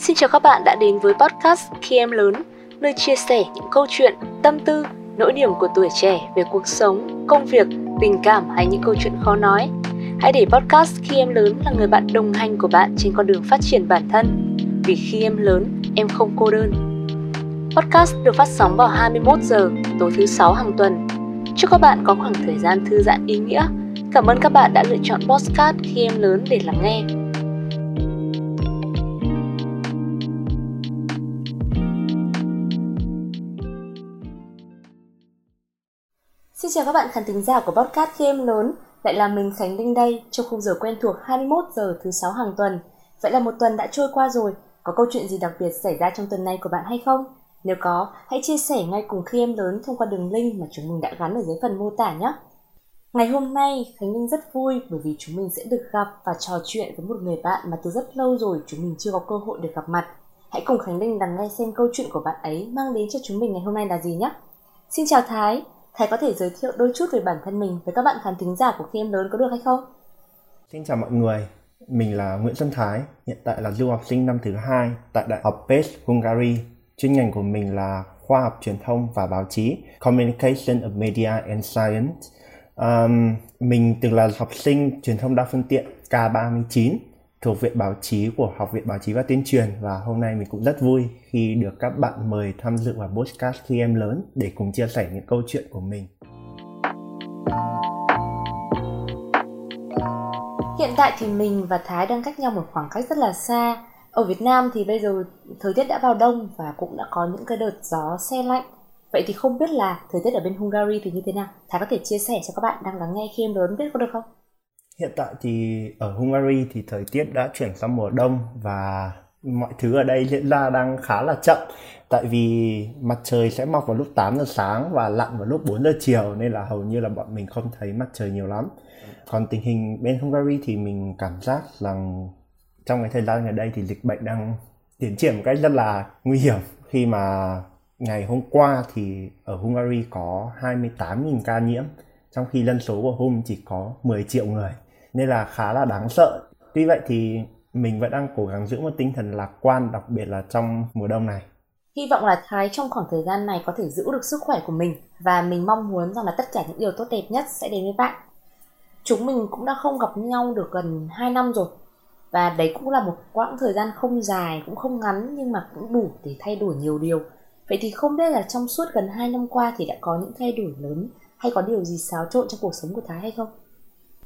Xin chào các bạn đã đến với podcast Khi Em Lớn, nơi chia sẻ những câu chuyện, tâm tư, nỗi niềm của tuổi trẻ về cuộc sống, công việc, tình cảm hay những câu chuyện khó nói. Hãy để podcast Khi Em Lớn là người bạn đồng hành của bạn trên con đường phát triển bản thân. Vì khi em lớn, em không cô đơn. Podcast được phát sóng vào 21 giờ tối thứ sáu hàng tuần. Chúc các bạn có khoảng thời gian thư giãn ý nghĩa. Cảm ơn các bạn đã lựa chọn podcast Khi Em Lớn để lắng nghe. Xin chào các bạn khán thính giả của podcast Khi Em Lớn Lại là mình Khánh Linh đây trong khung giờ quen thuộc 21 giờ thứ sáu hàng tuần Vậy là một tuần đã trôi qua rồi Có câu chuyện gì đặc biệt xảy ra trong tuần này của bạn hay không? Nếu có, hãy chia sẻ ngay cùng Khi Em Lớn thông qua đường link mà chúng mình đã gắn ở dưới phần mô tả nhé Ngày hôm nay, Khánh Linh rất vui bởi vì chúng mình sẽ được gặp và trò chuyện với một người bạn mà từ rất lâu rồi chúng mình chưa có cơ hội được gặp mặt. Hãy cùng Khánh Linh lắng nghe xem câu chuyện của bạn ấy mang đến cho chúng mình ngày hôm nay là gì nhé. Xin chào Thái, Thái có thể giới thiệu đôi chút về bản thân mình với các bạn khán thính giả của khi em lớn có được hay không? Xin chào mọi người, mình là Nguyễn Xuân Thái, hiện tại là du học sinh năm thứ hai tại Đại học Pest, Hungary. Chuyên ngành của mình là khoa học truyền thông và báo chí, Communication of Media and Science. Um, mình từng là học sinh truyền thông đa phương tiện K39 thuộc Viện Báo chí của Học viện Báo chí và Tuyên truyền và hôm nay mình cũng rất vui khi được các bạn mời tham dự vào podcast khi em lớn để cùng chia sẻ những câu chuyện của mình. Hiện tại thì mình và Thái đang cách nhau một khoảng cách rất là xa. Ở Việt Nam thì bây giờ thời tiết đã vào đông và cũng đã có những cái đợt gió xe lạnh. Vậy thì không biết là thời tiết ở bên Hungary thì như thế nào? Thái có thể chia sẻ cho các bạn đang lắng nghe khi em lớn biết có được không? Hiện tại thì ở Hungary thì thời tiết đã chuyển sang mùa đông và mọi thứ ở đây diễn ra đang khá là chậm. Tại vì mặt trời sẽ mọc vào lúc 8 giờ sáng và lặn vào lúc 4 giờ chiều, nên là hầu như là bọn mình không thấy mặt trời nhiều lắm. Còn tình hình bên Hungary thì mình cảm giác rằng trong cái thời gian gần đây thì dịch bệnh đang tiến triển một cách rất là nguy hiểm. Khi mà ngày hôm qua thì ở Hungary có 28.000 ca nhiễm, trong khi dân số của hôm chỉ có 10 triệu người nên là khá là đáng sợ. Tuy vậy thì mình vẫn đang cố gắng giữ một tinh thần lạc quan, đặc biệt là trong mùa đông này. Hy vọng là Thái trong khoảng thời gian này có thể giữ được sức khỏe của mình và mình mong muốn rằng là tất cả những điều tốt đẹp nhất sẽ đến với bạn. Chúng mình cũng đã không gặp nhau được gần 2 năm rồi và đấy cũng là một quãng thời gian không dài, cũng không ngắn nhưng mà cũng đủ để thay đổi nhiều điều. Vậy thì không biết là trong suốt gần 2 năm qua thì đã có những thay đổi lớn hay có điều gì xáo trộn trong cuộc sống của Thái hay không?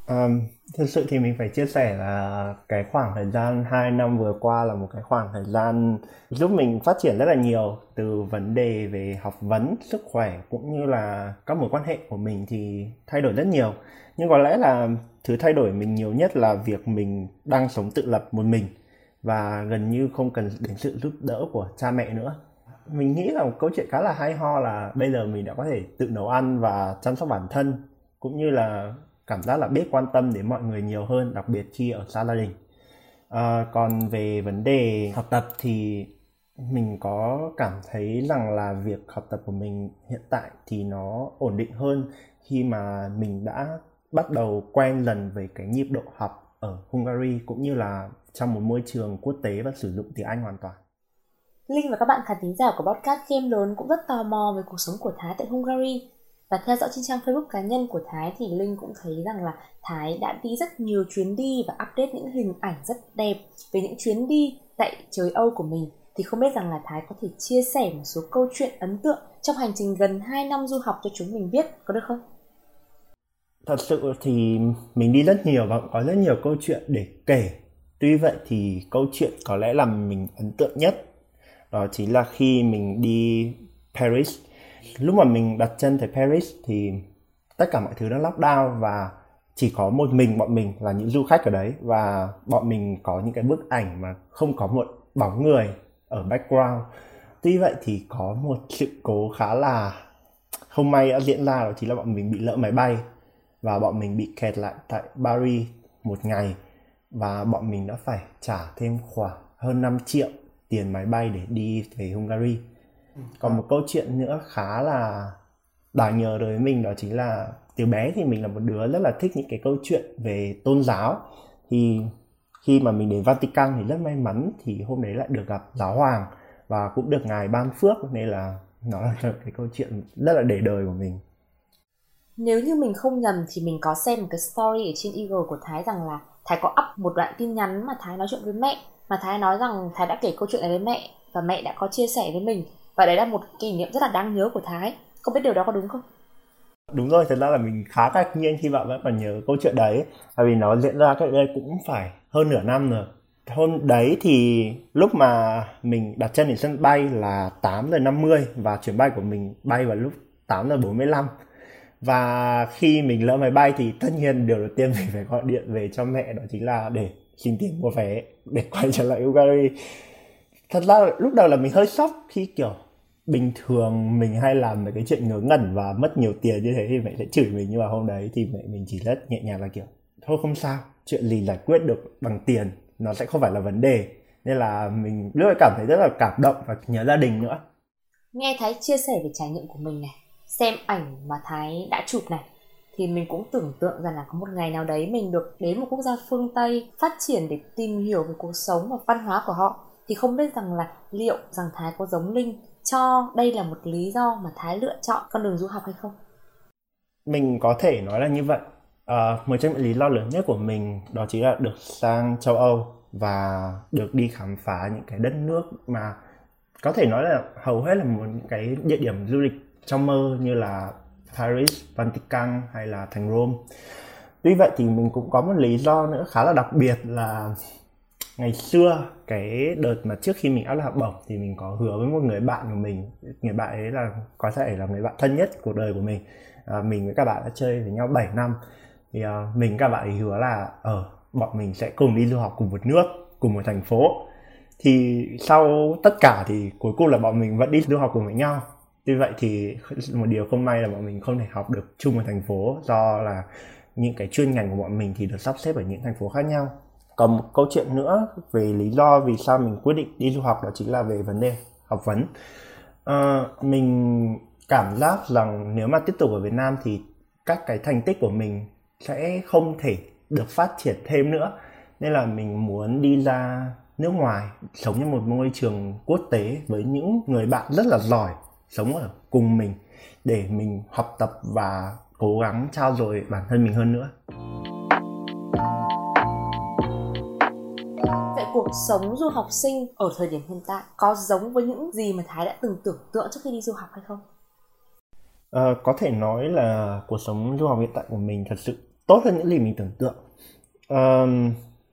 Um, thực sự thì mình phải chia sẻ là cái khoảng thời gian 2 năm vừa qua là một cái khoảng thời gian giúp mình phát triển rất là nhiều từ vấn đề về học vấn, sức khỏe cũng như là các mối quan hệ của mình thì thay đổi rất nhiều. Nhưng có lẽ là thứ thay đổi mình nhiều nhất là việc mình đang sống tự lập một mình và gần như không cần đến sự giúp đỡ của cha mẹ nữa. Mình nghĩ là một câu chuyện khá là hay ho là bây giờ mình đã có thể tự nấu ăn và chăm sóc bản thân cũng như là cảm giác là biết quan tâm đến mọi người nhiều hơn đặc biệt khi ở xa gia đình à, còn về vấn đề học tập thì mình có cảm thấy rằng là việc học tập của mình hiện tại thì nó ổn định hơn khi mà mình đã bắt đầu quen dần về cái nhịp độ học ở Hungary cũng như là trong một môi trường quốc tế và sử dụng tiếng Anh hoàn toàn. Linh và các bạn khán thính giả của podcast Game Lớn cũng rất tò mò về cuộc sống của Thái tại Hungary và theo dõi trên trang Facebook cá nhân của Thái thì Linh cũng thấy rằng là Thái đã đi rất nhiều chuyến đi và update những hình ảnh rất đẹp về những chuyến đi tại trời Âu của mình. Thì không biết rằng là Thái có thể chia sẻ một số câu chuyện ấn tượng trong hành trình gần 2 năm du học cho chúng mình biết, có được không? Thật sự thì mình đi rất nhiều và có rất nhiều câu chuyện để kể. Tuy vậy thì câu chuyện có lẽ là mình ấn tượng nhất đó chính là khi mình đi Paris lúc mà mình đặt chân tới Paris thì tất cả mọi thứ nó lockdown và chỉ có một mình bọn mình là những du khách ở đấy và bọn mình có những cái bức ảnh mà không có một bóng người ở background. Tuy vậy thì có một sự cố khá là không may đã diễn ra, đó chính là bọn mình bị lỡ máy bay và bọn mình bị kẹt lại tại Paris một ngày và bọn mình đã phải trả thêm khoảng hơn 5 triệu tiền máy bay để đi về Hungary còn một câu chuyện nữa khá là đáng nhớ đối với mình đó chính là từ bé thì mình là một đứa rất là thích những cái câu chuyện về tôn giáo. Thì khi mà mình đến Vatican thì rất may mắn thì hôm đấy lại được gặp giáo hoàng và cũng được ngài ban phước, nên là nó là cái câu chuyện rất là để đời của mình. Nếu như mình không nhầm thì mình có xem một cái story ở trên Eagle của Thái rằng là Thái có up một đoạn tin nhắn mà Thái nói chuyện với mẹ, mà Thái nói rằng Thái đã kể câu chuyện này với mẹ và mẹ đã có chia sẻ với mình và đấy là một kỷ niệm rất là đáng nhớ của Thái. Không biết điều đó có đúng không? Đúng rồi, thật ra là mình khá ngạc nhiên khi bạn vẫn còn nhớ câu chuyện đấy. Tại vì nó diễn ra cách đây cũng phải hơn nửa năm rồi. Hôm đấy thì lúc mà mình đặt chân đến sân bay là 8 giờ 50 và chuyến bay của mình bay vào lúc 8 giờ 45 và khi mình lỡ máy bay thì tất nhiên điều đầu tiên mình phải gọi điện về cho mẹ đó chính là để xin tiền mua vé để quay trở lại Hungary. Thật ra lúc đầu là mình hơi sốc khi kiểu bình thường mình hay làm mấy cái chuyện ngớ ngẩn và mất nhiều tiền như thế thì mẹ sẽ chửi mình, nhưng mà hôm đấy thì mẹ mình chỉ rất nhẹ nhàng là kiểu, thôi không sao, chuyện gì giải quyết được bằng tiền nó sẽ không phải là vấn đề. Nên là mình lúc ấy cảm thấy rất là cảm động và nhớ gia đình nữa. Nghe thái chia sẻ về trải nghiệm của mình này, xem ảnh mà Thái đã chụp này, thì mình cũng tưởng tượng rằng là có một ngày nào đấy mình được đến một quốc gia phương Tây phát triển để tìm hiểu về cuộc sống và văn hóa của họ. Thì không biết rằng là liệu rằng Thái có giống Linh cho đây là một lý do mà Thái lựa chọn con đường du học hay không? Mình có thể nói là như vậy. À, một trong những lý do lớn nhất của mình đó chính là được sang châu Âu và được đi khám phá những cái đất nước mà có thể nói là hầu hết là một cái địa điểm du lịch trong mơ như là Paris, Vatican hay là thành Rome. Tuy vậy thì mình cũng có một lý do nữa khá là đặc biệt là ngày xưa cái đợt mà trước khi mình áp học bổng thì mình có hứa với một người bạn của mình. Người bạn ấy là có thể là người bạn thân nhất cuộc đời của mình. À, mình với các bạn đã chơi với nhau 7 năm. Thì à, mình các bạn ấy hứa là ở bọn mình sẽ cùng đi du học cùng một nước cùng một thành phố. Thì sau tất cả thì cuối cùng là bọn mình vẫn đi du học cùng với nhau. Tuy vậy thì một điều không may là bọn mình không thể học được chung một thành phố do là những cái chuyên ngành của bọn mình thì được sắp xếp ở những thành phố khác nhau còn một câu chuyện nữa về lý do vì sao mình quyết định đi du học đó chính là về vấn đề học vấn. À, mình cảm giác rằng nếu mà tiếp tục ở Việt Nam thì các cái thành tích của mình sẽ không thể được phát triển thêm nữa. Nên là mình muốn đi ra nước ngoài sống trong một môi trường quốc tế với những người bạn rất là giỏi sống ở cùng mình để mình học tập và cố gắng trao dồi bản thân mình hơn nữa cuộc sống du học sinh ở thời điểm hiện tại có giống với những gì mà thái đã từng tưởng tượng trước khi đi du học hay không? À, có thể nói là cuộc sống du học hiện tại của mình thật sự tốt hơn những gì mình tưởng tượng. À,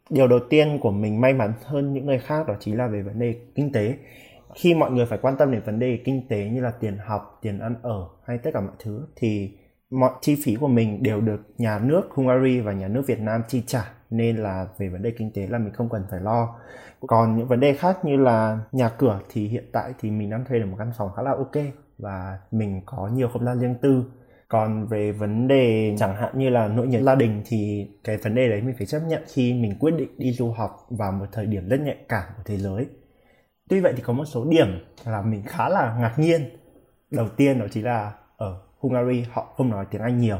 điều đầu tiên của mình may mắn hơn những người khác đó chính là về vấn đề kinh tế. Khi mọi người phải quan tâm đến vấn đề kinh tế như là tiền học tiền ăn ở hay tất cả mọi thứ thì mọi chi phí của mình đều được nhà nước Hungary và nhà nước Việt Nam chi trả. Nên là về vấn đề kinh tế là mình không cần phải lo. Còn những vấn đề khác như là nhà cửa thì hiện tại thì mình đang thuê được một căn phòng khá là ok và mình có nhiều không gian riêng tư. Còn về vấn đề chẳng hạn như là nỗi nhớ gia đình thì cái vấn đề đấy mình phải chấp nhận khi mình quyết định đi du học vào một thời điểm rất nhạy cảm của thế giới. Tuy vậy thì có một số điểm là mình khá là ngạc nhiên. Đầu tiên đó chính là ở Hungary, họ không nói tiếng Anh nhiều.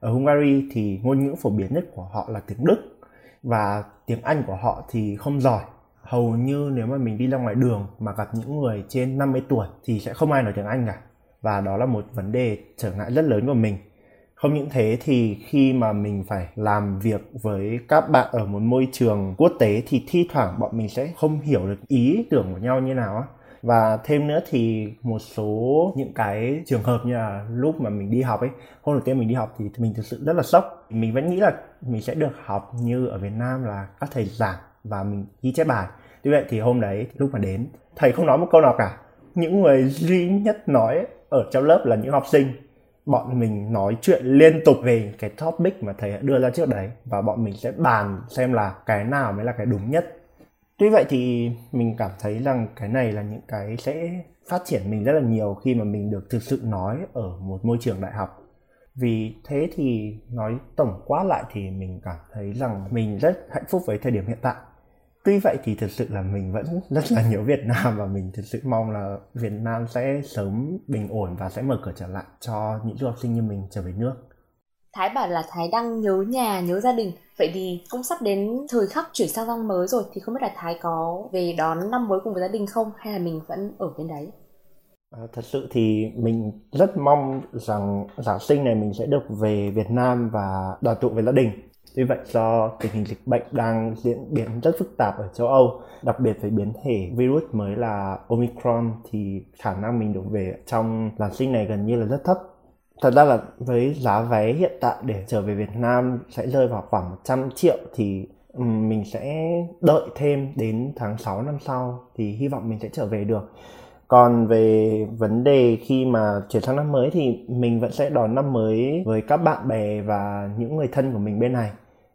Ở Hungary thì ngôn ngữ phổ biến nhất của họ là tiếng Đức, và tiếng Anh của họ thì không giỏi. Hầu như nếu mà mình đi ra ngoài đường mà gặp những người trên 50 tuổi thì sẽ không ai nói tiếng Anh cả. Và đó là một vấn đề trở ngại rất lớn của mình. Không những thế thì khi mà mình phải làm việc với các bạn ở một môi trường quốc tế thì thi thoảng bọn mình sẽ không hiểu được ý tưởng của nhau như nào á và thêm nữa thì một số những cái trường hợp như là lúc mà mình đi học ấy, hôm đầu tiên mình đi học thì mình thực sự rất là sốc. Mình vẫn nghĩ là mình sẽ được học như ở Việt Nam là các thầy giảng và mình ghi chép bài. Tuy vậy thì hôm đấy, lúc mà đến, thầy không nói một câu nào cả. Những người duy nhất nói ở trong lớp là những học sinh. Bọn mình nói chuyện liên tục về cái topic mà thầy đã đưa ra trước đấy và bọn mình sẽ bàn xem là cái nào mới là cái đúng nhất tuy vậy thì mình cảm thấy rằng cái này là những cái sẽ phát triển mình rất là nhiều khi mà mình được thực sự nói ở một môi trường đại học. Vì thế thì nói tổng quát lại thì mình cảm thấy rằng mình rất hạnh phúc với thời điểm hiện tại. Tuy vậy thì thực sự là mình vẫn rất là nhớ Việt Nam và mình thực sự mong là Việt Nam sẽ sớm bình ổn và sẽ mở cửa trở lại cho những du học sinh như mình trở về nước. Thái bảo là Thái đang nhớ nhà, nhớ gia đình. Vậy thì cũng sắp đến thời khắc chuyển sang năm mới rồi thì không biết là Thái có về đón năm mới cùng với gia đình không hay là mình vẫn ở bên đấy? À, thật sự thì mình rất mong rằng Giáng sinh này mình sẽ được về Việt Nam và đoàn tụ với gia đình. Tuy vậy do tình hình dịch bệnh đang diễn biến rất phức tạp ở châu Âu, đặc biệt với biến thể virus mới là Omicron thì khả năng mình được về trong Giáng sinh này gần như là rất thấp. Thật ra là với giá vé hiện tại để trở về Việt Nam sẽ rơi vào khoảng 100 triệu thì ừ, mình sẽ đợi thêm đến tháng 6 năm sau thì hy vọng mình sẽ trở về được. Còn về vấn đề khi mà chuyển sang năm mới thì mình vẫn sẽ đón năm mới với các bạn bè và những người thân của mình bên này.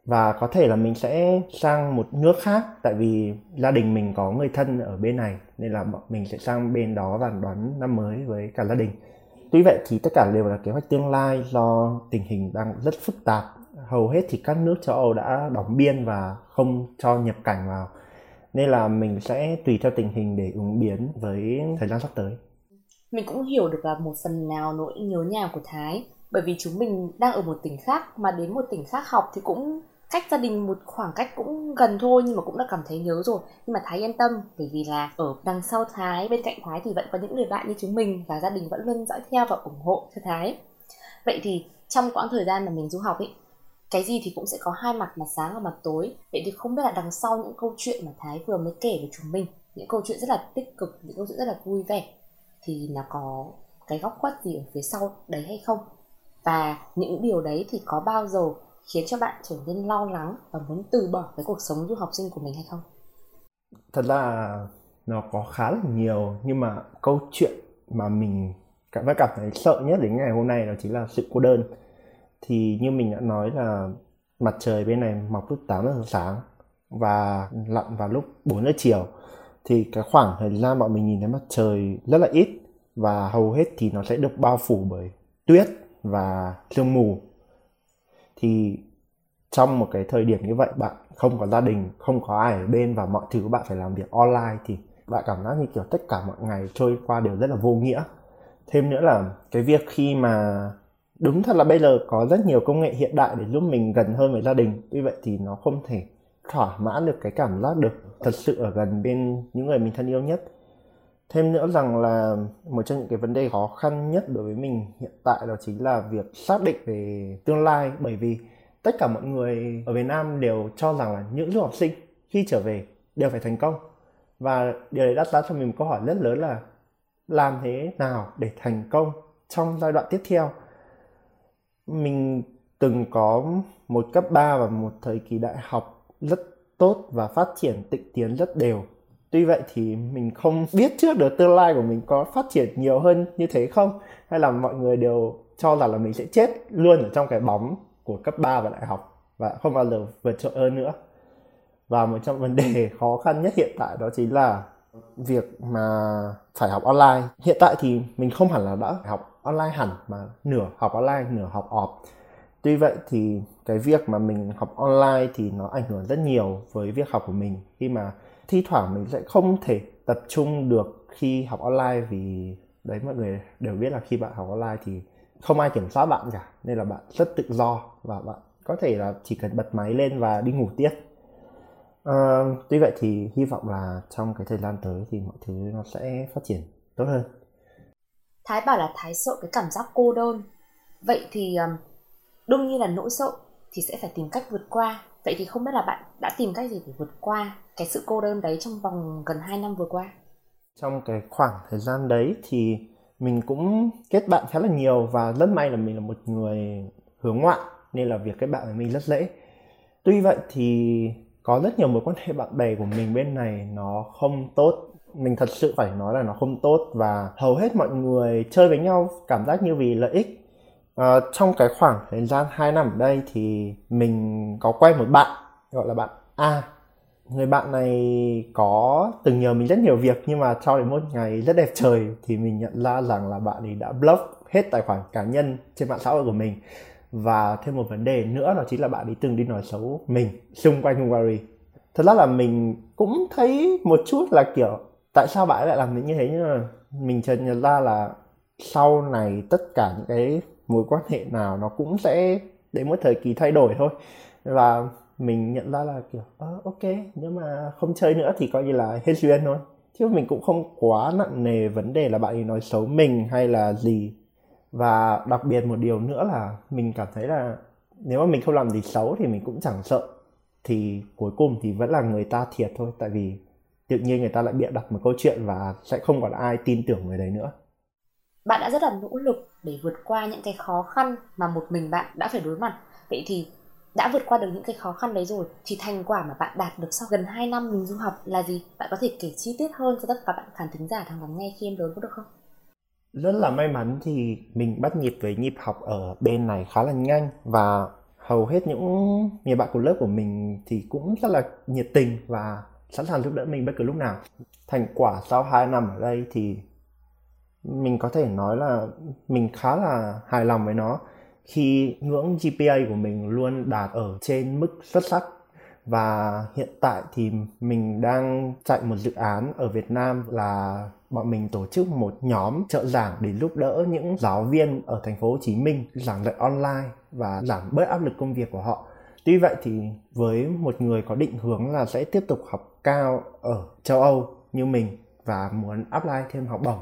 Và có thể là mình sẽ sang một nước khác tại vì gia đình mình có người thân ở bên này nên là bọn mình sẽ sang bên đó và đón năm mới với cả gia đình tuy vậy thì tất cả đều là kế hoạch tương lai do tình hình đang rất phức tạp. Hầu hết thì các nước châu âu đã đóng biên và không cho nhập cảnh vào. Nên là mình sẽ tùy theo tình hình để ứng biến với thời gian sắp tới. Mình cũng hiểu được là một phần nào nỗi nhớ nhà của Thái, bởi vì chúng mình đang ở một tỉnh khác, mà đến một tỉnh khác học thì cũng cách gia đình một khoảng cách cũng gần thôi nhưng mà cũng đã cảm thấy nhớ rồi. Nhưng mà Thái yên tâm, bởi vì là ở đằng sau Thái, bên cạnh Thái thì vẫn có những người bạn như chúng mình và gia đình vẫn luôn dõi theo và ủng hộ cho Thái. Vậy thì trong quãng thời gian mà mình du học ấy, cái gì thì cũng sẽ có hai mặt mặt sáng và mặt tối. Vậy thì không biết là đằng sau những câu chuyện mà thái vừa mới kể với chúng mình, những câu chuyện rất là tích cực, những câu chuyện rất là vui vẻ, thì nó có cái góc khuất gì ở phía sau đấy hay không? Và những điều đấy thì có bao giờ khiến cho bạn trở nên lo lắng và muốn từ bỏ cái cuộc sống du học sinh của mình hay không? Thật là nó có khá là nhiều, nhưng mà câu chuyện mà mình cảm thấy cảm thấy sợ nhất đến ngày hôm nay đó chính là sự cô đơn. Thì như mình đã nói là mặt trời bên này mọc lúc 8 giờ sáng và lặn vào lúc 4 giờ chiều. Thì cái khoảng thời gian bọn mình nhìn thấy mặt trời rất là ít và hầu hết thì nó sẽ được bao phủ bởi tuyết và sương mù thì trong một cái thời điểm như vậy, bạn không có gia đình, không có ai ở bên và mọi thứ bạn phải làm việc online thì bạn cảm giác như kiểu tất cả mọi ngày trôi qua đều rất là vô nghĩa. Thêm nữa là cái việc khi mà đúng thật là bây giờ có rất nhiều công nghệ hiện đại để giúp mình gần hơn với gia đình, tuy vậy thì nó không thể thỏa mãn được cái cảm giác được thật sự ở gần bên những người mình thân yêu nhất thêm nữa rằng là một trong những cái vấn đề khó khăn nhất đối với mình hiện tại đó chính là việc xác định về tương lai. Bởi vì tất cả mọi người ở Việt Nam đều cho rằng là những du học sinh khi trở về đều phải thành công. Và điều đấy đặt ra cho mình một câu hỏi rất lớn là làm thế nào để thành công trong giai đoạn tiếp theo? Mình từng có một cấp 3 và một thời kỳ đại học rất tốt và phát triển, tịnh tiến rất đều. Tuy vậy thì mình không biết trước được tương lai của mình có phát triển nhiều hơn như thế không hay là mọi người đều cho rằng là mình sẽ chết luôn ở trong cái bóng của cấp 3 và đại học và không bao giờ vượt trội hơn nữa. Và một trong vấn đề khó khăn nhất hiện tại đó chính là việc mà phải học online. Hiện tại thì mình không hẳn là đã học online hẳn mà nửa học online, nửa học off tuy vậy thì cái việc mà mình học online thì nó ảnh hưởng rất nhiều với việc học của mình khi mà thi thoảng mình sẽ không thể tập trung được khi học online vì đấy mọi người đều biết là khi bạn học online thì không ai kiểm soát bạn cả nên là bạn rất tự do và bạn có thể là chỉ cần bật máy lên và đi ngủ tiếp à, tuy vậy thì hy vọng là trong cái thời gian tới thì mọi thứ nó sẽ phát triển tốt hơn Thái bảo là Thái sợ cái cảm giác cô đơn. Vậy thì đương nhiên là nỗi sợ thì sẽ phải tìm cách vượt qua. Vậy thì không biết là bạn đã tìm cách gì để vượt qua cái sự cô đơn đấy trong vòng gần 2 năm vừa qua? Trong cái khoảng thời gian đấy thì mình cũng kết bạn khá là nhiều và rất may là mình là một người hướng ngoại, nên là việc kết bạn với mình rất dễ. Tuy vậy thì có rất nhiều mối quan hệ bạn bè của mình bên này nó không tốt mình thật sự phải nói là nó không tốt và hầu hết mọi người chơi với nhau cảm giác như vì lợi ích à, trong cái khoảng thời gian 2 năm ở đây thì mình có quen một bạn gọi là bạn A. Người bạn này có từng nhờ mình rất nhiều việc nhưng mà cho đến một ngày rất đẹp trời thì mình nhận ra rằng là bạn ấy đã block hết tài khoản cá nhân trên mạng xã hội của mình. Và thêm một vấn đề nữa đó chính là bạn ấy từng đi nói xấu mình xung quanh Hungary. Thật ra là mình cũng thấy một chút là kiểu tại sao bạn lại làm như thế? Nhưng mà mình chợt nhận ra là sau này tất cả những cái mối quan hệ nào nó cũng sẽ đến một thời kỳ thay đổi thôi. Và mình nhận ra là kiểu à, ok nếu mà không chơi nữa thì coi như là hết duyên thôi. Chứ mình cũng không quá nặng nề vấn đề là bạn ấy nói xấu mình hay là gì. Và đặc biệt một điều nữa là mình cảm thấy là nếu mà mình không làm gì xấu thì mình cũng chẳng sợ. Thì cuối cùng thì vẫn là người ta thiệt thôi tại vì tự nhiên người ta lại bịa đặt một câu chuyện và sẽ không còn ai tin tưởng người đấy nữa bạn đã rất là nỗ lực để vượt qua những cái khó khăn mà một mình bạn đã phải đối mặt vậy thì đã vượt qua được những cái khó khăn đấy rồi, thì thành quả mà bạn đạt được sau gần 2 năm mình du học là gì? Bạn có thể kể chi tiết hơn cho tất cả bạn khán thính giả đang lắng nghe khi em lớn có được không? Rất là may mắn thì mình bắt nhịp với nhịp học ở bên này khá là nhanh và hầu hết những người bạn của lớp của mình thì cũng rất là nhiệt tình và sẵn sàng giúp đỡ mình bất cứ lúc nào. Thành quả sau 2 năm ở đây thì mình có thể nói là mình khá là hài lòng với nó khi ngưỡng GPA của mình luôn đạt ở trên mức xuất sắc, và hiện tại thì mình đang chạy một dự án ở Việt Nam là bọn mình tổ chức một nhóm trợ giảng để giúp đỡ những giáo viên ở thành phố Hồ Chí Minh giảng dạy online và giảm bớt áp lực công việc của họ. Tuy vậy thì với một người có định hướng là sẽ tiếp tục học cao ở châu Âu như mình và muốn apply thêm học bổng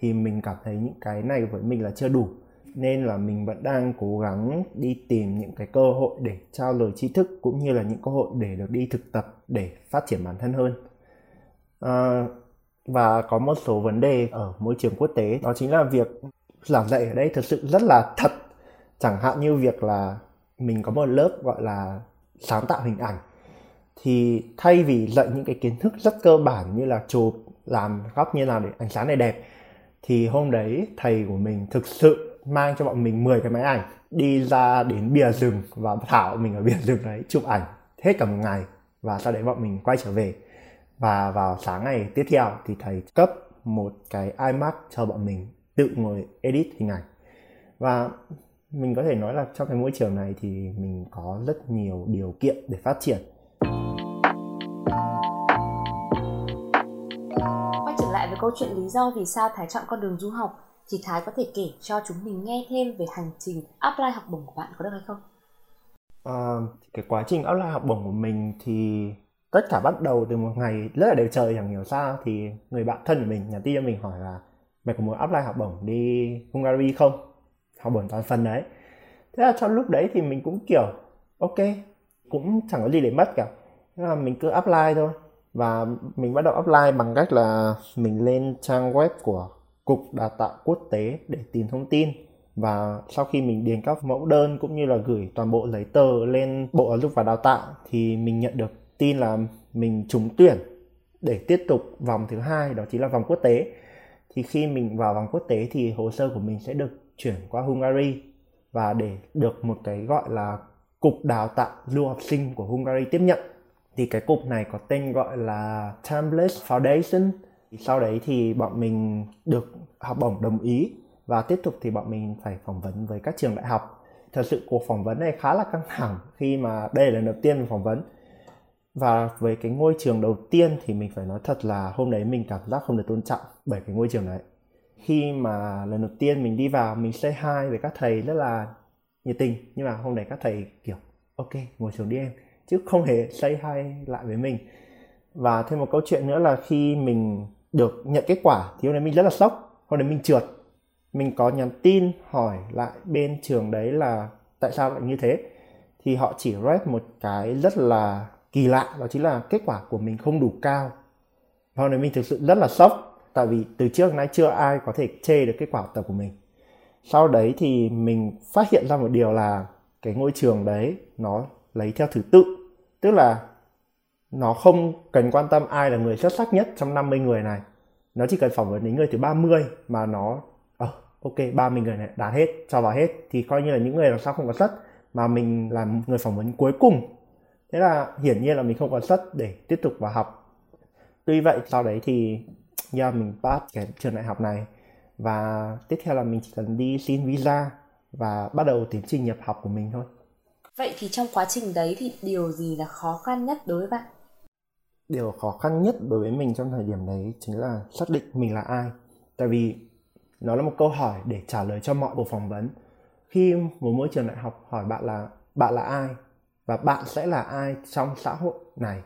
thì mình cảm thấy những cái này với mình là chưa đủ. Nên là mình vẫn đang cố gắng đi tìm những cái cơ hội để trao lời tri thức cũng như là những cơ hội để được đi thực tập để phát triển bản thân hơn. À, và có một số vấn đề ở môi trường quốc tế đó chính là việc giảng dạy ở đây thực sự rất là thật. Chẳng hạn như việc là mình có một lớp gọi là sáng tạo hình ảnh thì thay vì dạy những cái kiến thức rất cơ bản như là chụp làm góc như nào để ánh sáng này đẹp thì hôm đấy thầy của mình thực sự mang cho bọn mình 10 cái máy ảnh đi ra đến bìa rừng và thảo mình ở bìa rừng đấy chụp ảnh hết cả một ngày và sau đấy bọn mình quay trở về. Và vào sáng ngày tiếp theo thì thầy cấp một cái iMac cho bọn mình tự ngồi edit hình ảnh. Và mình có thể nói là trong cái môi trường này thì mình có rất nhiều điều kiện để phát triển. Câu chuyện lý do vì sao thái chọn con đường du học thì Thái có thể kể cho chúng mình nghe thêm về hành trình apply học bổng của bạn có được hay không? À, cái quá trình apply học bổng của mình thì tất cả bắt đầu từ một ngày rất là đều trời chẳng hiểu sao thì người bạn thân của mình nhắn tin cho mình hỏi là mày có muốn apply học bổng đi Hungary không? Học bổng toàn phần đấy. Thế là trong lúc đấy thì mình cũng kiểu ok cũng chẳng có gì để mất cả. Thế là mình cứ apply thôi và mình bắt đầu apply bằng cách là mình lên trang web của cục đào tạo quốc tế để tìm thông tin. Và sau khi mình điền các mẫu đơn cũng như là gửi toàn bộ giấy tờ lên bộ giáo dục và đào tạo thì mình nhận được tin là mình trúng tuyển để tiếp tục vòng thứ hai, đó chính là vòng quốc tế. Thì khi mình vào vòng quốc tế thì hồ sơ của mình sẽ được chuyển qua Hungary. Và để được một cái gọi là cục đào tạo du học sinh của Hungary tiếp nhận thì cái cục này có tên gọi là Template Foundation. Sau đấy thì bọn mình được học bổng đồng ý. Và tiếp tục thì bọn mình phải phỏng vấn với các trường đại học. Thật sự cuộc phỏng vấn này khá là căng thẳng khi mà đây là lần đầu tiên mình phỏng vấn. Và với cái ngôi trường đầu tiên thì mình phải nói thật là hôm đấy mình cảm giác không được tôn trọng bởi cái ngôi trường đấy. Khi mà lần đầu tiên mình đi vào, mình say hai với các thầy rất là nhiệt tình. Nhưng mà hôm đấy các thầy kiểu, ok, ngồi xuống đi em chứ không hề say hay lại với mình. Và thêm một câu chuyện nữa là khi mình được nhận kết quả thì hôm đấy mình rất là sốc, hôm đấy mình trượt. Mình có nhắn tin hỏi lại bên trường đấy là tại sao lại như thế. Thì họ chỉ rep một cái rất là kỳ lạ, đó chính là kết quả của mình không đủ cao. Và hôm đấy mình thực sự rất là sốc, tại vì từ trước đến nay chưa ai có thể chê được kết quả học tập của mình. Sau đấy thì mình phát hiện ra một điều là cái ngôi trường đấy nó lấy theo thứ tự tức là nó không cần quan tâm ai là người xuất sắc nhất trong 50 người này. Nó chỉ cần phỏng vấn đến người thứ 30 mà nó ờ oh, ok 30 người này đạt hết cho vào hết thì coi như là những người làm sao không có xuất mà mình là người phỏng vấn cuối cùng. Thế là hiển nhiên là mình không có xuất để tiếp tục vào học. Tuy vậy sau đấy thì do mình pass cái trường đại học này và tiếp theo là mình chỉ cần đi xin visa và bắt đầu tiến trình nhập học của mình thôi vậy thì trong quá trình đấy thì điều gì là khó khăn nhất đối với bạn? Điều khó khăn nhất đối với mình trong thời điểm đấy chính là xác định mình là ai. Tại vì nó là một câu hỏi để trả lời cho mọi cuộc phỏng vấn. Khi một môi trường đại học hỏi bạn là bạn là ai? Và bạn sẽ là ai trong xã hội này?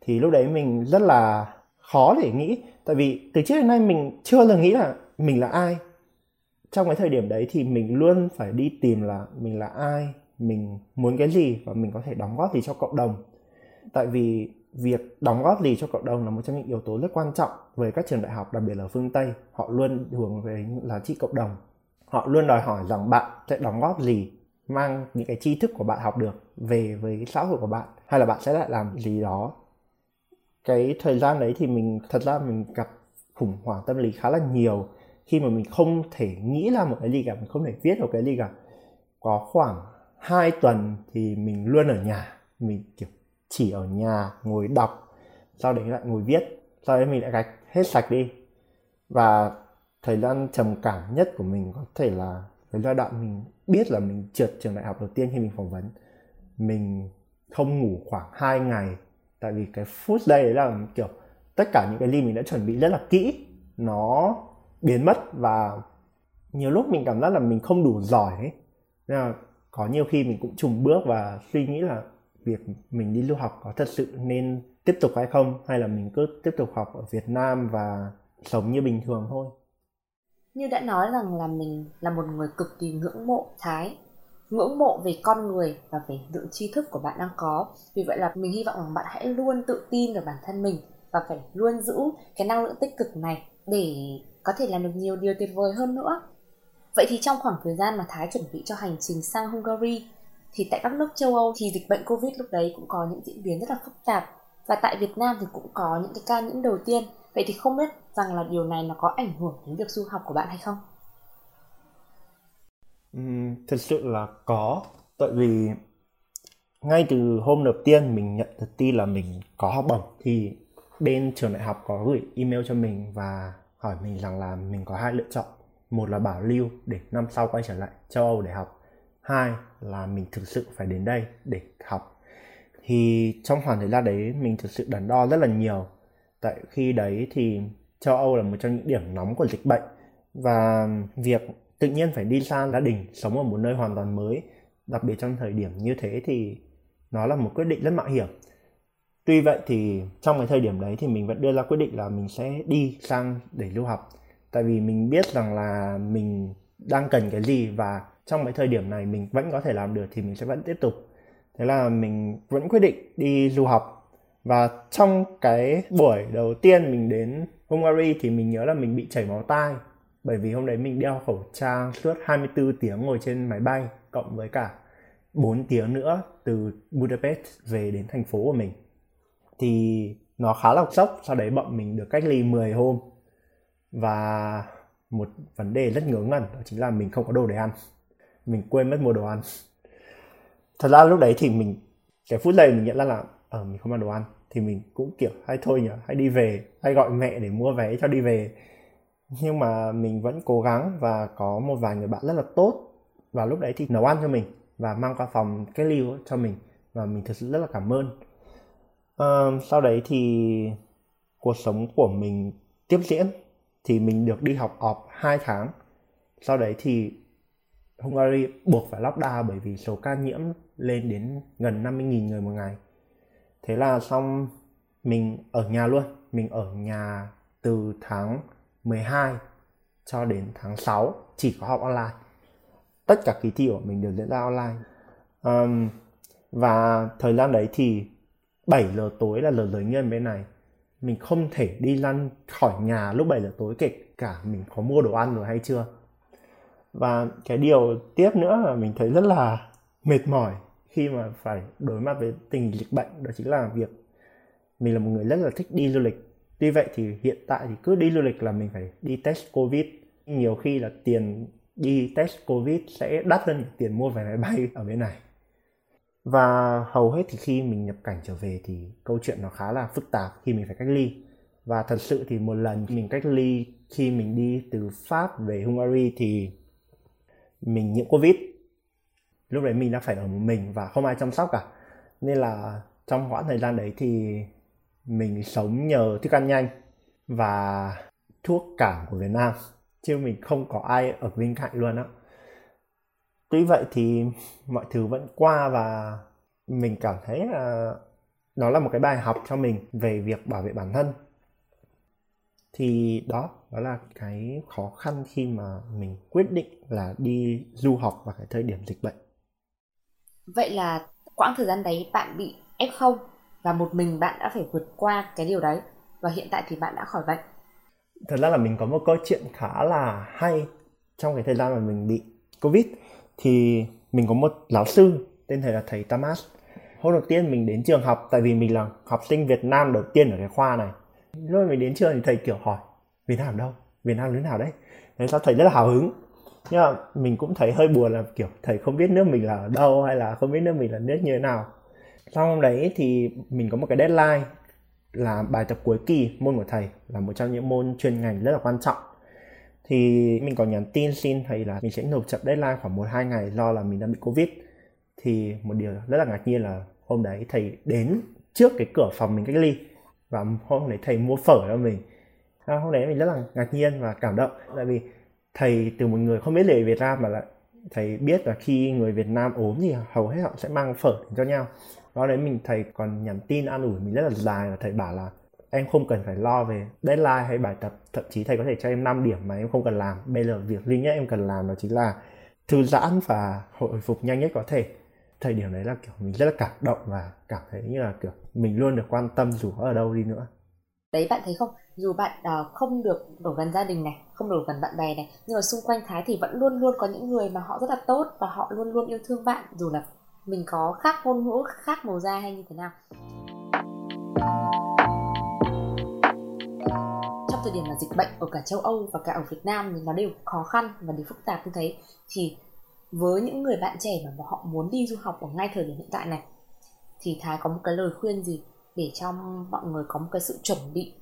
Thì lúc đấy mình rất là khó để nghĩ. Tại vì từ trước đến nay mình chưa từng nghĩ là mình là ai. Trong cái thời điểm đấy thì mình luôn phải đi tìm là mình là ai mình muốn cái gì và mình có thể đóng góp gì cho cộng đồng. Tại vì việc đóng góp gì cho cộng đồng là một trong những yếu tố rất quan trọng về các trường đại học, đặc biệt là phương tây. Họ luôn hướng về những giá trị cộng đồng. Họ luôn đòi hỏi rằng bạn sẽ đóng góp gì, mang những cái tri thức của bạn học được về với xã hội của bạn, hay là bạn sẽ lại làm gì đó. Cái thời gian đấy thì mình, thật ra mình gặp khủng hoảng tâm lý khá là nhiều. Khi mà mình không thể nghĩ ra một cái gì cả, mình không thể viết một cái gì cả, có khoảng hai tuần thì mình luôn ở nhà. Mình, kiểu, chỉ ở nhà ngồi đọc, sau đấy lại ngồi viết. Sau đấy mình lại gạch hết sạch đi. Và thời gian trầm cảm nhất của mình có thể là cái giai đoạn mình biết là mình trượt trường đại học đầu tiên khi mình phỏng vấn. Mình không ngủ khoảng 2 ngày. Tại vì cái phút đây đấy là, kiểu, tất cả những cái gì mình đã chuẩn bị rất là kỹ, nó biến mất. Và nhiều lúc mình cảm giác là mình không đủ giỏi ấy. Nên là có nhiều khi mình cũng trùng bước và suy nghĩ là việc mình đi du học có thật sự nên tiếp tục hay không, hay là mình cứ tiếp tục học ở Việt Nam và sống như bình thường thôi. Như đã nói rằng là mình là một người cực kỳ ngưỡng mộ Thái, ngưỡng mộ về con người và về lượng tri thức của bạn đang có. Vì vậy là mình hy vọng rằng bạn hãy luôn tự tin vào bản thân mình và phải luôn giữ cái năng lượng tích cực này để có thể làm được nhiều điều tuyệt vời hơn nữa vậy thì trong khoảng thời gian mà Thái chuẩn bị cho hành trình sang Hungary thì tại các nước châu Âu thì dịch bệnh Covid lúc đấy cũng có những diễn biến rất là phức tạp. Và tại Việt Nam thì cũng có những cái ca nhiễm đầu tiên. Vậy thì không biết rằng là điều này nó có ảnh hưởng đến việc du học của bạn hay không? Uhm, thật sự là có. Tại vì ngay từ hôm đầu tiên mình nhận được tin là mình có học bổng thì bên trường đại học có gửi email cho mình và hỏi mình rằng là mình có hai lựa chọn một là bảo lưu để năm sau quay trở lại châu Âu để học. Hai là mình thực sự phải đến đây để học. Thì trong khoảng thời gian đấy, mình thực sự đắn đo rất là nhiều. Tại khi đấy thì châu Âu là một trong những điểm nóng của dịch bệnh và việc tự nhiên phải đi xa gia đình, sống ở một nơi hoàn toàn mới, đặc biệt trong thời điểm như thế thì nó là một quyết định rất mạo hiểm. Tuy vậy thì trong cái thời điểm đấy thì mình vẫn đưa ra quyết định là mình sẽ đi sang để lưu học tại vì mình biết rằng là mình đang cần cái gì và trong cái thời điểm này mình vẫn có thể làm được thì mình sẽ vẫn tiếp tục. Thế là mình vẫn quyết định đi du học. Và trong cái buổi đầu tiên mình đến Hungary thì mình nhớ là mình bị chảy máu tai. Bởi vì hôm đấy mình đeo khẩu trang suốt 24 tiếng ngồi trên máy bay, cộng với cả 4 tiếng nữa từ Budapest về đến thành phố của mình. Thì nó khá là sốc, sau đấy bọn mình được cách ly 10 hôm và một vấn đề rất ngớ ngẩn đó chính là mình không có đồ để ăn. Mình quên mất mua đồ ăn. Thật ra lúc đấy thì mình cái phút giây mình nhận ra là ở ờ, mình không ăn đồ ăn. Thì mình cũng kiểu hay thôi nhỉ hay đi về hay gọi mẹ để mua vé cho đi về. Nhưng mà mình vẫn cố gắng và có một vài người bạn rất là tốt. Và lúc đấy thì nấu ăn cho mình và mang qua phòng cách ly cho mình và mình thực sự rất là cảm ơn. Uh, sau đấy thì cuộc sống của mình tiếp diễn thì mình được đi học off 2 tháng. Sau đấy thì Hungary buộc phải lockdown bởi vì số ca nhiễm lên đến gần 50.000 người một ngày. Thế là xong mình ở nhà luôn. Mình ở nhà từ tháng 12 cho đến tháng 6 chỉ có học online. Tất cả kỳ thi của mình đều diễn ra online. Um, và thời gian đấy thì 7 giờ tối là giờ giới nghiêm bên này mình không thể đi lăn khỏi nhà lúc 7 giờ tối kể cả mình có mua đồ ăn rồi hay chưa. Và cái điều tiếp nữa là mình thấy rất là mệt mỏi khi mà phải đối mặt với tình dịch bệnh đó chính là việc mình là một người rất là thích đi du lịch. Tuy vậy thì hiện tại thì cứ đi du lịch là mình phải đi test covid. Nhiều khi là tiền đi test covid sẽ đắt hơn tiền mua vé máy bay ở bên này và hầu hết thì khi mình nhập cảnh trở về thì câu chuyện nó khá là phức tạp khi mình phải cách ly. Và thật sự thì một lần mình cách ly khi mình đi từ pháp về hungary thì mình nhiễm covid. Lúc đấy mình đã phải ở một mình và không ai chăm sóc cả. Nên là trong khoảng thời gian đấy thì mình sống nhờ thức ăn nhanh và thuốc cảm của Việt Nam. Chứ mình không có ai ở bên cạnh luôn á tuy vậy thì mọi thứ vẫn qua và mình cảm thấy là nó là một cái bài học cho mình về việc bảo vệ bản thân. Thì đó đó là cái khó khăn khi mà mình quyết định là đi du học vào cái thời điểm dịch bệnh. Vậy là quãng thời gian đấy bạn bị f0 và một mình bạn đã phải vượt qua cái điều đấy và hiện tại thì bạn đã khỏi bệnh? Thật ra là mình có một câu chuyện khá là hay trong cái thời gian mà mình bị covid thì mình có một giáo sư tên thầy là thầy Tamas hôm đầu tiên mình đến trường học, tại vì mình là học sinh Việt Nam đầu tiên ở cái khoa này. Lúc mình đến trường thì thầy kiểu hỏi, Việt Nam đâu? Việt Nam như nào đấy? Thế sao thầy rất là hào hứng. Nhưng mà mình cũng thấy hơi buồn là kiểu thầy không biết nước mình là ở đâu hay là không biết nước mình là nước như thế nào. Sau hôm đấy thì mình có một cái deadline là bài tập cuối kỳ môn của thầy là một trong những môn chuyên ngành rất là quan trọng thì mình có nhắn tin xin thầy là mình sẽ nộp chậm deadline khoảng một hai ngày do là mình đang bị covid. Thì một điều rất là ngạc nhiên là hôm đấy thầy đến trước cái cửa phòng mình cách ly và hôm đấy thầy mua phở cho mình. À, hôm đấy mình rất là ngạc nhiên và cảm động tại vì thầy từ một người không biết về Việt Nam mà lại thầy biết là khi người Việt Nam ốm thì hầu hết họ sẽ mang phở cho nhau. Đó, đấy mình, thầy còn nhắn tin an ủi mình rất là dài và thầy bảo là em không cần phải lo về deadline hay bài tập thậm chí thầy có thể cho em 5 điểm mà em không cần làm. Bây giờ việc duy nhất em cần làm đó chính là thư giãn và hồi phục nhanh nhất có thể. Thời điểm đấy là kiểu mình rất là cảm động và cảm thấy như là kiểu mình luôn được quan tâm dù ở đâu đi nữa. Đấy bạn thấy không? Dù bạn uh, không được ở gần gia đình này không được gần bạn bè này nhưng mà xung quanh thái thì vẫn luôn luôn có những người mà họ rất là tốt và họ luôn luôn yêu thương bạn dù là mình có khác ngôn ngữ khác màu da hay như thế nào. Thời điểm là dịch bệnh ở cả châu Âu và cả ở Việt Nam thì nó đều khó khăn và đều phức tạp như thế. Thì với những người bạn trẻ mà họ muốn đi du học ở ngay thời điểm hiện tại này, thì Thái có một cái lời khuyên gì để cho mọi người có một cái sự chuẩn bị,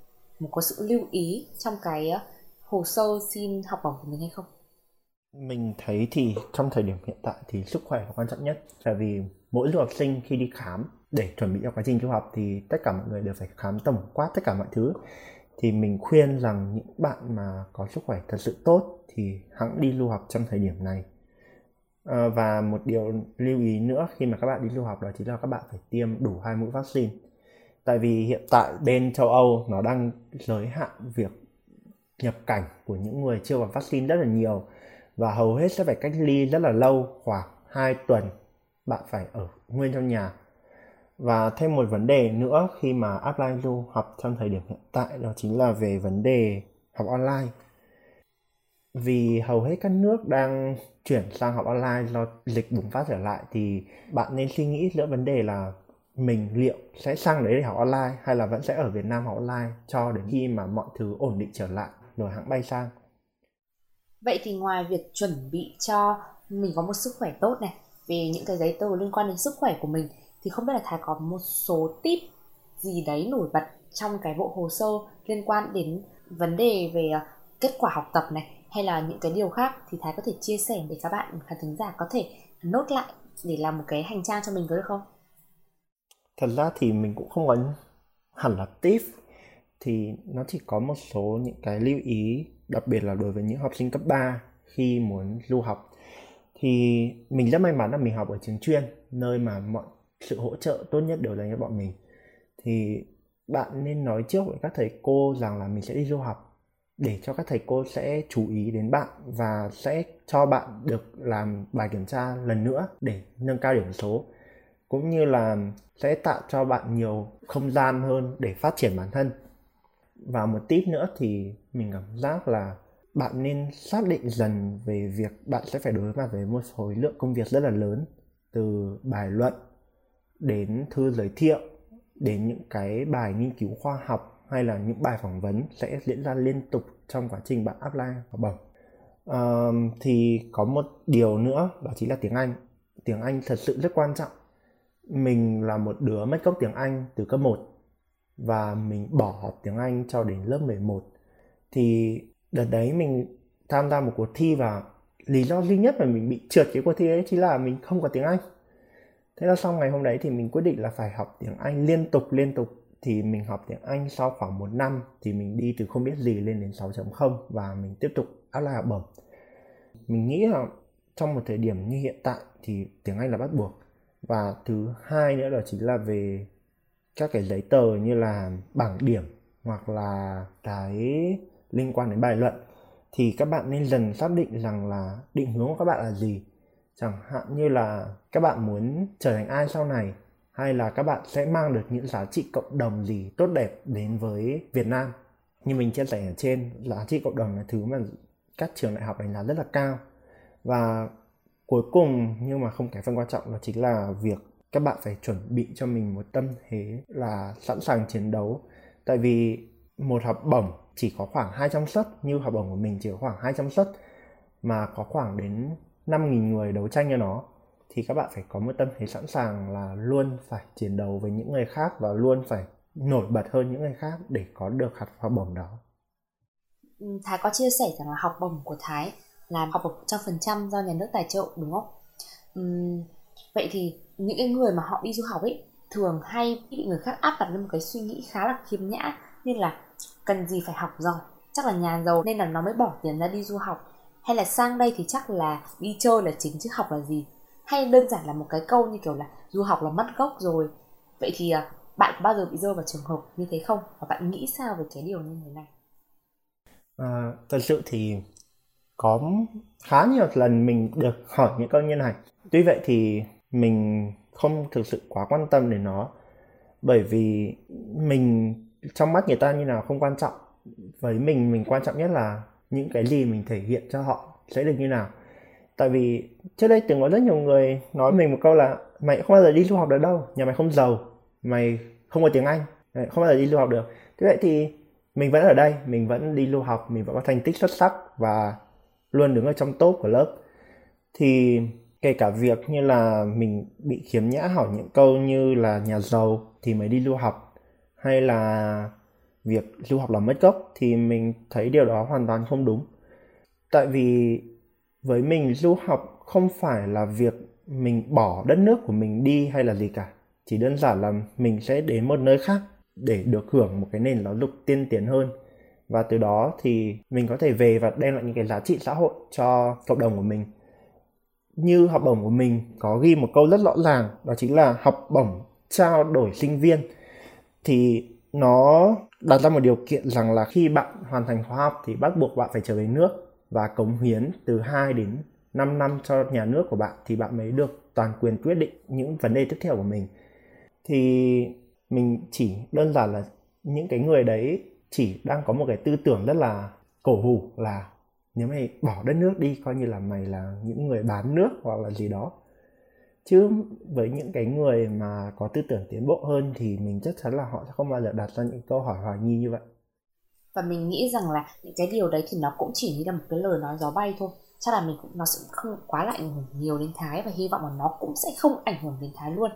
một cái sự lưu ý trong cái ờ, hồ sơ xin học bổng của mình hay không? Mình thấy thì trong thời điểm hiện tại thì sức khỏe là quan trọng nhất. Tại vì mỗi du học sinh khi đi khám để chuẩn bị cho quá trình du học thì tất cả mọi người đều phải khám tổng quát tất cả mọi thứ thì mình khuyên rằng những bạn mà có sức khỏe thật sự tốt thì hãng đi lưu học trong thời điểm này. À, và một điều lưu ý nữa khi mà các bạn đi du học đó chính là các bạn phải tiêm đủ hai mũi vaccine. Tại vì hiện tại bên châu Âu nó đang giới hạn việc nhập cảnh của những người chưa có vaccine rất là nhiều và hầu hết sẽ phải cách ly rất là lâu khoảng 2 tuần bạn phải ở nguyên trong nhà và thêm một vấn đề nữa khi mà apply du học trong thời điểm hiện tại, đó chính là về vấn đề học online vì hầu hết các nước đang chuyển sang học online do dịch bùng phát trở lại, thì bạn nên suy nghĩ giữa vấn đề là mình liệu sẽ sang đấy để học online hay là vẫn sẽ ở Việt Nam học online cho đến khi mà mọi thứ ổn định trở lại, rồi hãng bay sang. Vậy thì ngoài việc chuẩn bị cho mình có một sức khỏe tốt này, về những cái giấy tờ liên quan đến sức khỏe của mình thì không biết là Thái có một số tip gì đấy nổi bật trong cái bộ hồ sơ liên quan đến vấn đề về ờ, kết quả học tập này, hay là những cái điều khác thì Thái có thể chia sẻ để các bạn khán thính giả có thể nốt lại để làm một cái hành trang cho mình có được không? thật ra thì mình cũng không có hẳn là tip thì nó chỉ có một số những cái lưu ý, đặc biệt là đối với những học sinh cấp 3 khi muốn du học thì mình rất may mắn là mình học ở trường chuyên, nơi mà mọi sự hỗ trợ tốt nhất đều dành cho bọn mình. Thì bạn nên nói trước với các thầy cô rằng là mình sẽ đi du học để cho các thầy cô sẽ chú ý đến bạn và sẽ cho bạn được làm bài kiểm tra lần nữa để nâng cao điểm số. Cũng như là sẽ tạo cho bạn nhiều không gian hơn để phát triển bản thân. Và một tip nữa thì mình cảm giác là bạn nên xác định dần về việc bạn sẽ phải đối mặt với một khối lượng công việc rất là lớn, từ bài luận đến thư giới thiệu đến những cái bài nghiên cứu khoa học hay là những bài phỏng vấn sẽ diễn ra liên tục trong quá trình bạn apply học bổng. Uh, thì có một điều nữa đó chính là tiếng anh. Tiếng anh thật sự rất quan trọng. Mình là một đứa mất gốc tiếng Anh từ cấp 1 và mình bỏ học tiếng Anh cho đến lớp 11 thì đợt đấy mình tham gia một cuộc thi và lý do duy nhất mà mình bị trượt cái cuộc thi ấy chính là mình không có tiếng Anh thế là xong ngày hôm đấy thì mình quyết định là phải học tiếng Anh liên tục liên tục. Thì mình học tiếng Anh sau khoảng một năm thì mình đi từ không biết gì lên đến 6.0 và mình tiếp tục apply học bổng. Mình nghĩ là trong một thời điểm như hiện tại thì tiếng Anh là bắt buộc. Và thứ hai nữa đó chính là về các cái giấy tờ như là bảng điểm hoặc là cái liên quan đến bài luận. Thì các bạn nên dần xác định rằng là định hướng của các bạn là gì chẳng hạn như là các bạn muốn trở thành ai sau này, hay là các bạn sẽ mang được những giá trị cộng đồng gì tốt đẹp đến với Việt Nam? Như mình chia sẻ ở trên, giá trị cộng đồng là thứ mà các trường đại học đánh giá rất là cao. Và cuối cùng, nhưng mà không kém phần quan trọng, đó chính là việc các bạn phải chuẩn bị cho mình một tâm thế là sẵn sàng chiến đấu. Tại vì một học bổng chỉ có khoảng 200 suất, như học bổng của mình chỉ có khoảng 200 suất, mà có khoảng đến 5.000 người đấu tranh cho nó thì các bạn phải có một tâm thế sẵn sàng là luôn phải chiến đấu với những người khác và luôn phải nổi bật hơn những người khác để có được hạt học bổng đó. Ừ, Thái có chia sẻ rằng là học bổng của Thái là học bổng trăm phần trăm do nhà nước tài trợ đúng không? Uhm, vậy thì những cái người mà họ đi du học ấy thường hay bị người khác áp đặt lên một cái suy nghĩ khá là khiêm nhã như là cần gì phải học giỏi chắc là nhà giàu nên là nó mới bỏ tiền ra đi du học hay là sang đây thì chắc là đi chơi là chính chứ học là gì? Hay đơn giản là một cái câu như kiểu là du học là mất gốc rồi. Vậy thì à, bạn có bao giờ bị rơi vào trường hợp như thế không? Và bạn nghĩ sao về cái điều như thế này? À, thật sự thì có khá nhiều lần mình được hỏi những câu như này tuy vậy thì mình không thực sự quá quan tâm đến nó. Bởi vì mình trong mắt người ta như nào không quan trọng. Với mình mình quan trọng nhất là những cái gì mình thể hiện cho họ sẽ được như nào. Tại vì trước đây từng có rất nhiều người nói mình một câu là, mày không bao giờ đi du học được đâu, nhà mày không giàu, mày không có tiếng anh không bao giờ đi du học được. Thế vậy thì mình vẫn ở đây, mình vẫn đi du học, mình vẫn có thành tích xuất sắc và luôn đứng ở trong top của lớp. Thì kể cả việc như là mình bị khiếm nhã hỏi những câu như là nhà giàu thì mới đi du học, hay là việc du học là mất gốc thì mình thấy điều đó hoàn toàn không đúng. Tại vì với mình du học không phải là việc mình bỏ đất nước của mình đi hay là gì cả. Chỉ đơn giản là mình sẽ đến một nơi khác để được hưởng một cái nền giáo dục tiên tiến hơn. Và từ đó thì mình có thể về và đem lại những cái giá trị xã hội cho cộng đồng của mình. Như học bổng của mình có ghi một câu rất rõ ràng, đó chính là học bổng trao đổi sinh viên. Thì nó đặt ra một điều kiện rằng là khi bạn hoàn thành khóa học thì bắt buộc bạn phải trở về nước và cống hiến từ 2 đến 5 năm cho nhà nước của bạn thì bạn mới được toàn quyền quyết định những vấn đề tiếp theo của mình. Thì mình chỉ đơn giản là những cái người đấy chỉ đang có một cái tư tưởng rất là cổ hủ là nếu mày bỏ đất nước đi, coi như là mày là những người bán nước hoặc là gì đó chứ với những cái người mà có tư tưởng tiến bộ hơn thì mình chắc chắn là họ sẽ không bao giờ đặt ra những câu hỏi hoài nghi như vậy. Và mình nghĩ rằng là những cái điều đấy thì nó cũng chỉ như là một cái lời nói gió bay thôi. Chắc là mình cũng, nó sẽ không quá là ảnh hưởng nhiều đến thái và hy vọng là nó cũng sẽ không ảnh hưởng đến thái luôn.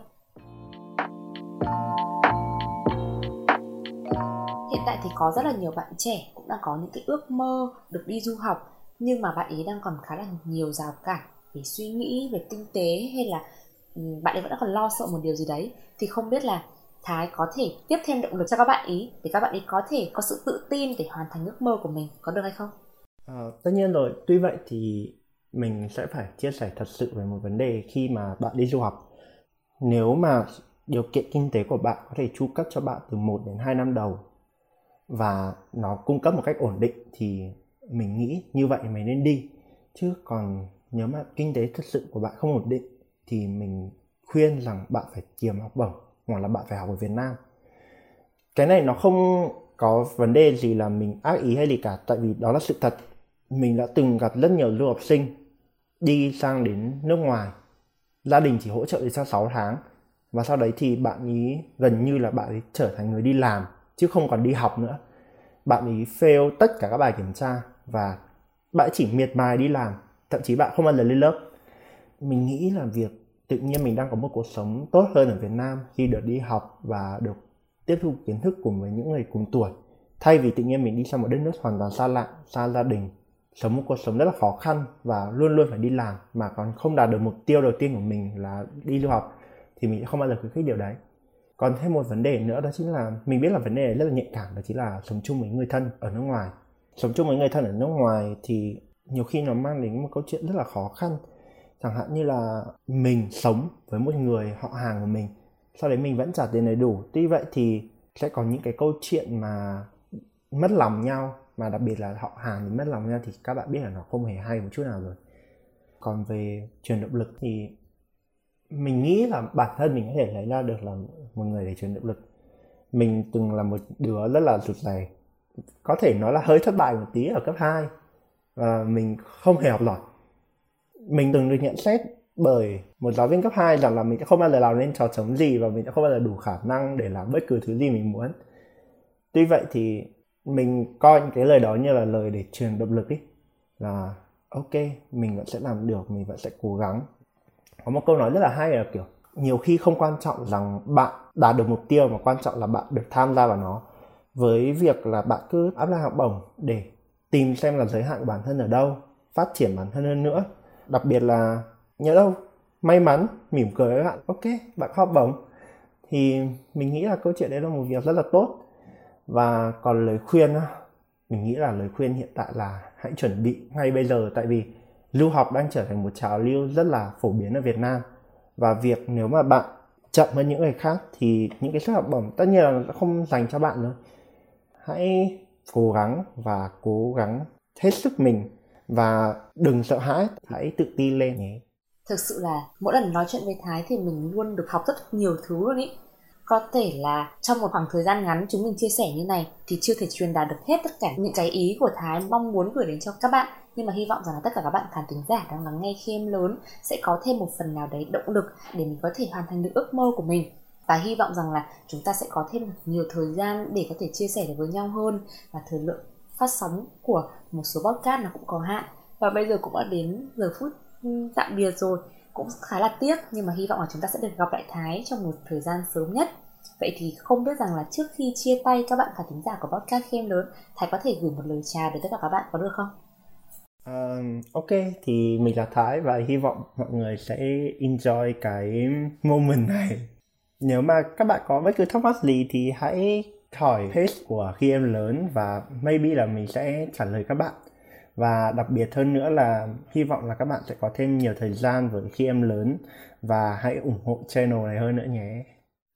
Hiện tại thì có rất là nhiều bạn trẻ cũng đang có những cái ước mơ được đi du học, nhưng mà bạn ấy đang còn khá là nhiều rào cản về suy nghĩ về kinh tế hay là ừ, bạn ấy vẫn còn lo sợ một điều gì đấy thì không biết là Thái có thể tiếp thêm động lực cho các bạn ý để các bạn ấy có thể có sự tự tin để hoàn thành ước mơ của mình có được hay không? À, tất nhiên rồi, tuy vậy thì mình sẽ phải chia sẻ thật sự về một vấn đề khi mà bạn đi du học. Nếu mà điều kiện kinh tế của bạn có thể chu cấp cho bạn từ 1 đến 2 năm đầu và nó cung cấp một cách ổn định thì mình nghĩ như vậy mình nên đi. Chứ còn nếu mà kinh tế thật sự của bạn không ổn định, thì mình khuyên rằng bạn phải kiếm học bổng hoặc là bạn phải học ở Việt Nam. Cái này nó không có vấn đề gì là mình ác ý hay gì cả, tại vì đó là sự thật. Mình đã từng gặp rất nhiều lưu học sinh đi sang đến nước ngoài, gia đình chỉ hỗ trợ đến sau 6 tháng, và sau đấy thì bạn ý gần như là bạn ấy trở thành người đi làm, chứ không còn đi học nữa. Bạn ý fail tất cả các bài kiểm tra và bạn chỉ miệt mài đi làm thậm chí bạn không bao giờ lên lớp. Mình nghĩ là việc tự nhiên mình đang có một cuộc sống tốt hơn ở Việt Nam khi được đi học và được tiếp thu kiến thức cùng với những người cùng tuổi, thay vì tự nhiên mình đi sang một đất nước hoàn toàn xa lạ, xa gia đình, sống một cuộc sống rất là khó khăn và luôn luôn phải đi làm mà còn không đạt được mục tiêu đầu tiên của mình là đi du học, thì mình sẽ không bao giờ khuyến khích điều đấy. Còn thêm một vấn đề nữa đó chính là mình biết là vấn đề này rất là nhạy cảm, đó chính là sống chung với người thân ở nước ngoài. Sống chung với người thân ở nước ngoài thì nhiều khi nó mang đến một câu chuyện rất là khó khăn. Chẳng hạn như là mình sống với một người họ hàng của mình, sau đấy mình vẫn trả tiền đầy đủ. Tuy vậy thì sẽ có những cái câu chuyện mà mất lòng nhau, mà đặc biệt là họ hàng thì mất lòng nhau thì các bạn biết là nó không hề hay một chút nào rồi. Còn về truyền động lực thì mình nghĩ là bản thân mình có thể lấy ra được là một người để truyền động lực. Mình từng là một đứa rất là rụt rè. Có thể nói là hơi thất bại một tí ở cấp 2 và mình không hề học giỏi. Mình từng được nhận xét bởi một giáo viên cấp 2 rằng là mình sẽ không bao giờ làm nên trò chống gì và mình sẽ không bao giờ đủ khả năng để làm bất cứ thứ gì mình muốn. Tuy vậy thì mình coi những cái lời đó như là lời để truyền động lực ý, là ok, mình vẫn sẽ làm được, mình vẫn sẽ cố gắng. Có một câu nói rất là hay là kiểu, nhiều khi không quan trọng rằng bạn đạt được mục tiêu mà quan trọng là bạn được tham gia vào nó. Với việc là bạn cứ áp ra học bổng để tìm xem là giới hạn của bản thân ở đâu, phát triển bản thân hơn nữa. Đặc biệt là nhớ đâu, may mắn, mỉm cười với bạn. Ok, bạn học bổng thì mình nghĩ là câu chuyện đấy là một việc rất là tốt. Và còn lời khuyên mình nghĩ là lời khuyên hiện tại là hãy chuẩn bị ngay bây giờ. Tại vì lưu học đang trở thành một trào lưu rất là phổ biến ở Việt Nam. Và việc nếu mà bạn chậm hơn những người khác thì những cái suất học bổng tất nhiên là không dành cho bạn nữa hãy cố gắng và cố gắng hết sức mình. Và đừng sợ hãi, hãy tự tin lên nhé. Thực sự là mỗi lần nói chuyện với thái thì mình luôn được học rất nhiều thứ luôn ý. Có thể là trong một khoảng thời gian ngắn chúng mình chia sẻ như này thì chưa thể truyền đạt được hết tất cả những cái ý của Thái mong muốn gửi đến cho các bạn. Nhưng mà hy vọng rằng là tất cả các bạn khán tính giả đang lắng nghe khi em lớn sẽ có thêm một phần nào đấy động lực để mình có thể hoàn thành được ước mơ của mình và hy vọng rằng là chúng ta sẽ có thêm nhiều thời gian để có thể chia sẻ được với nhau hơn. Và thời lượng phát sóng của một số podcast nó cũng có hạn. Và bây giờ cũng đã đến giờ phút ừ, tạm biệt rồi. Cũng khá là tiếc nhưng mà hy vọng là chúng ta sẽ được gặp lại Thái trong một thời gian sớm nhất. Vậy thì không biết rằng là trước khi chia tay các bạn khán thính giả của podcast khi lớn Thái có thể gửi một lời chào đến tất cả các bạn có được không? Uh, ok thì mình là Thái và hy vọng mọi người sẽ enjoy cái moment này nếu mà các bạn có bất cứ thắc mắc gì thì hãy hỏi page của khi em lớn và maybe là mình sẽ trả lời các bạn và đặc biệt hơn nữa là hy vọng là các bạn sẽ có thêm nhiều thời gian với khi em lớn và hãy ủng hộ channel này hơn nữa nhé.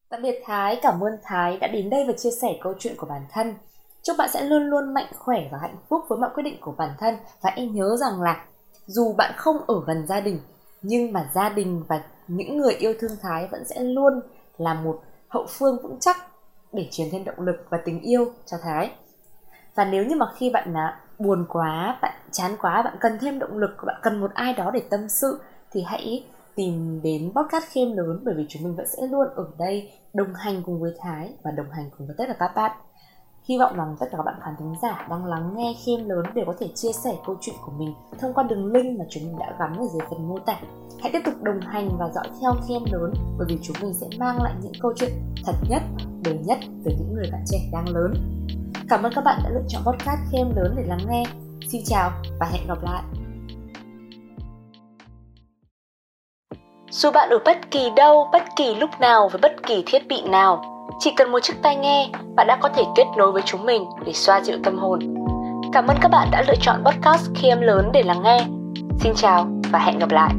Tạm biệt Thái, cảm ơn Thái đã đến đây và chia sẻ câu chuyện của bản thân. Chúc bạn sẽ luôn luôn mạnh khỏe và hạnh phúc với mọi quyết định của bản thân và hãy nhớ rằng là dù bạn không ở gần gia đình nhưng mà gia đình và những người yêu thương Thái vẫn sẽ luôn là một hậu phương vững chắc để truyền thêm động lực và tình yêu cho Thái. Và nếu như mà khi bạn là buồn quá, bạn chán quá, bạn cần thêm động lực, bạn cần một ai đó để tâm sự thì hãy tìm đến podcast Khiêm lớn bởi vì chúng mình vẫn sẽ luôn ở đây đồng hành cùng với Thái và đồng hành cùng với tất cả các bạn. Hy vọng rằng tất cả các bạn khán thính giả đang lắng nghe khiêm lớn đều có thể chia sẻ câu chuyện của mình thông qua đường link mà chúng mình đã gắn ở dưới phần mô tả. Hãy tiếp tục đồng hành và dõi theo khiêm lớn bởi vì chúng mình sẽ mang lại những câu chuyện thật nhất, đời nhất về những người bạn trẻ đang lớn. Cảm ơn các bạn đã lựa chọn podcast khiêm lớn để lắng nghe. Xin chào và hẹn gặp lại. Dù bạn ở bất kỳ đâu, bất kỳ lúc nào với bất kỳ thiết bị nào, chỉ cần một chiếc tai nghe, bạn đã có thể kết nối với chúng mình để xoa dịu tâm hồn. Cảm ơn các bạn đã lựa chọn podcast khi em lớn để lắng nghe. Xin chào và hẹn gặp lại.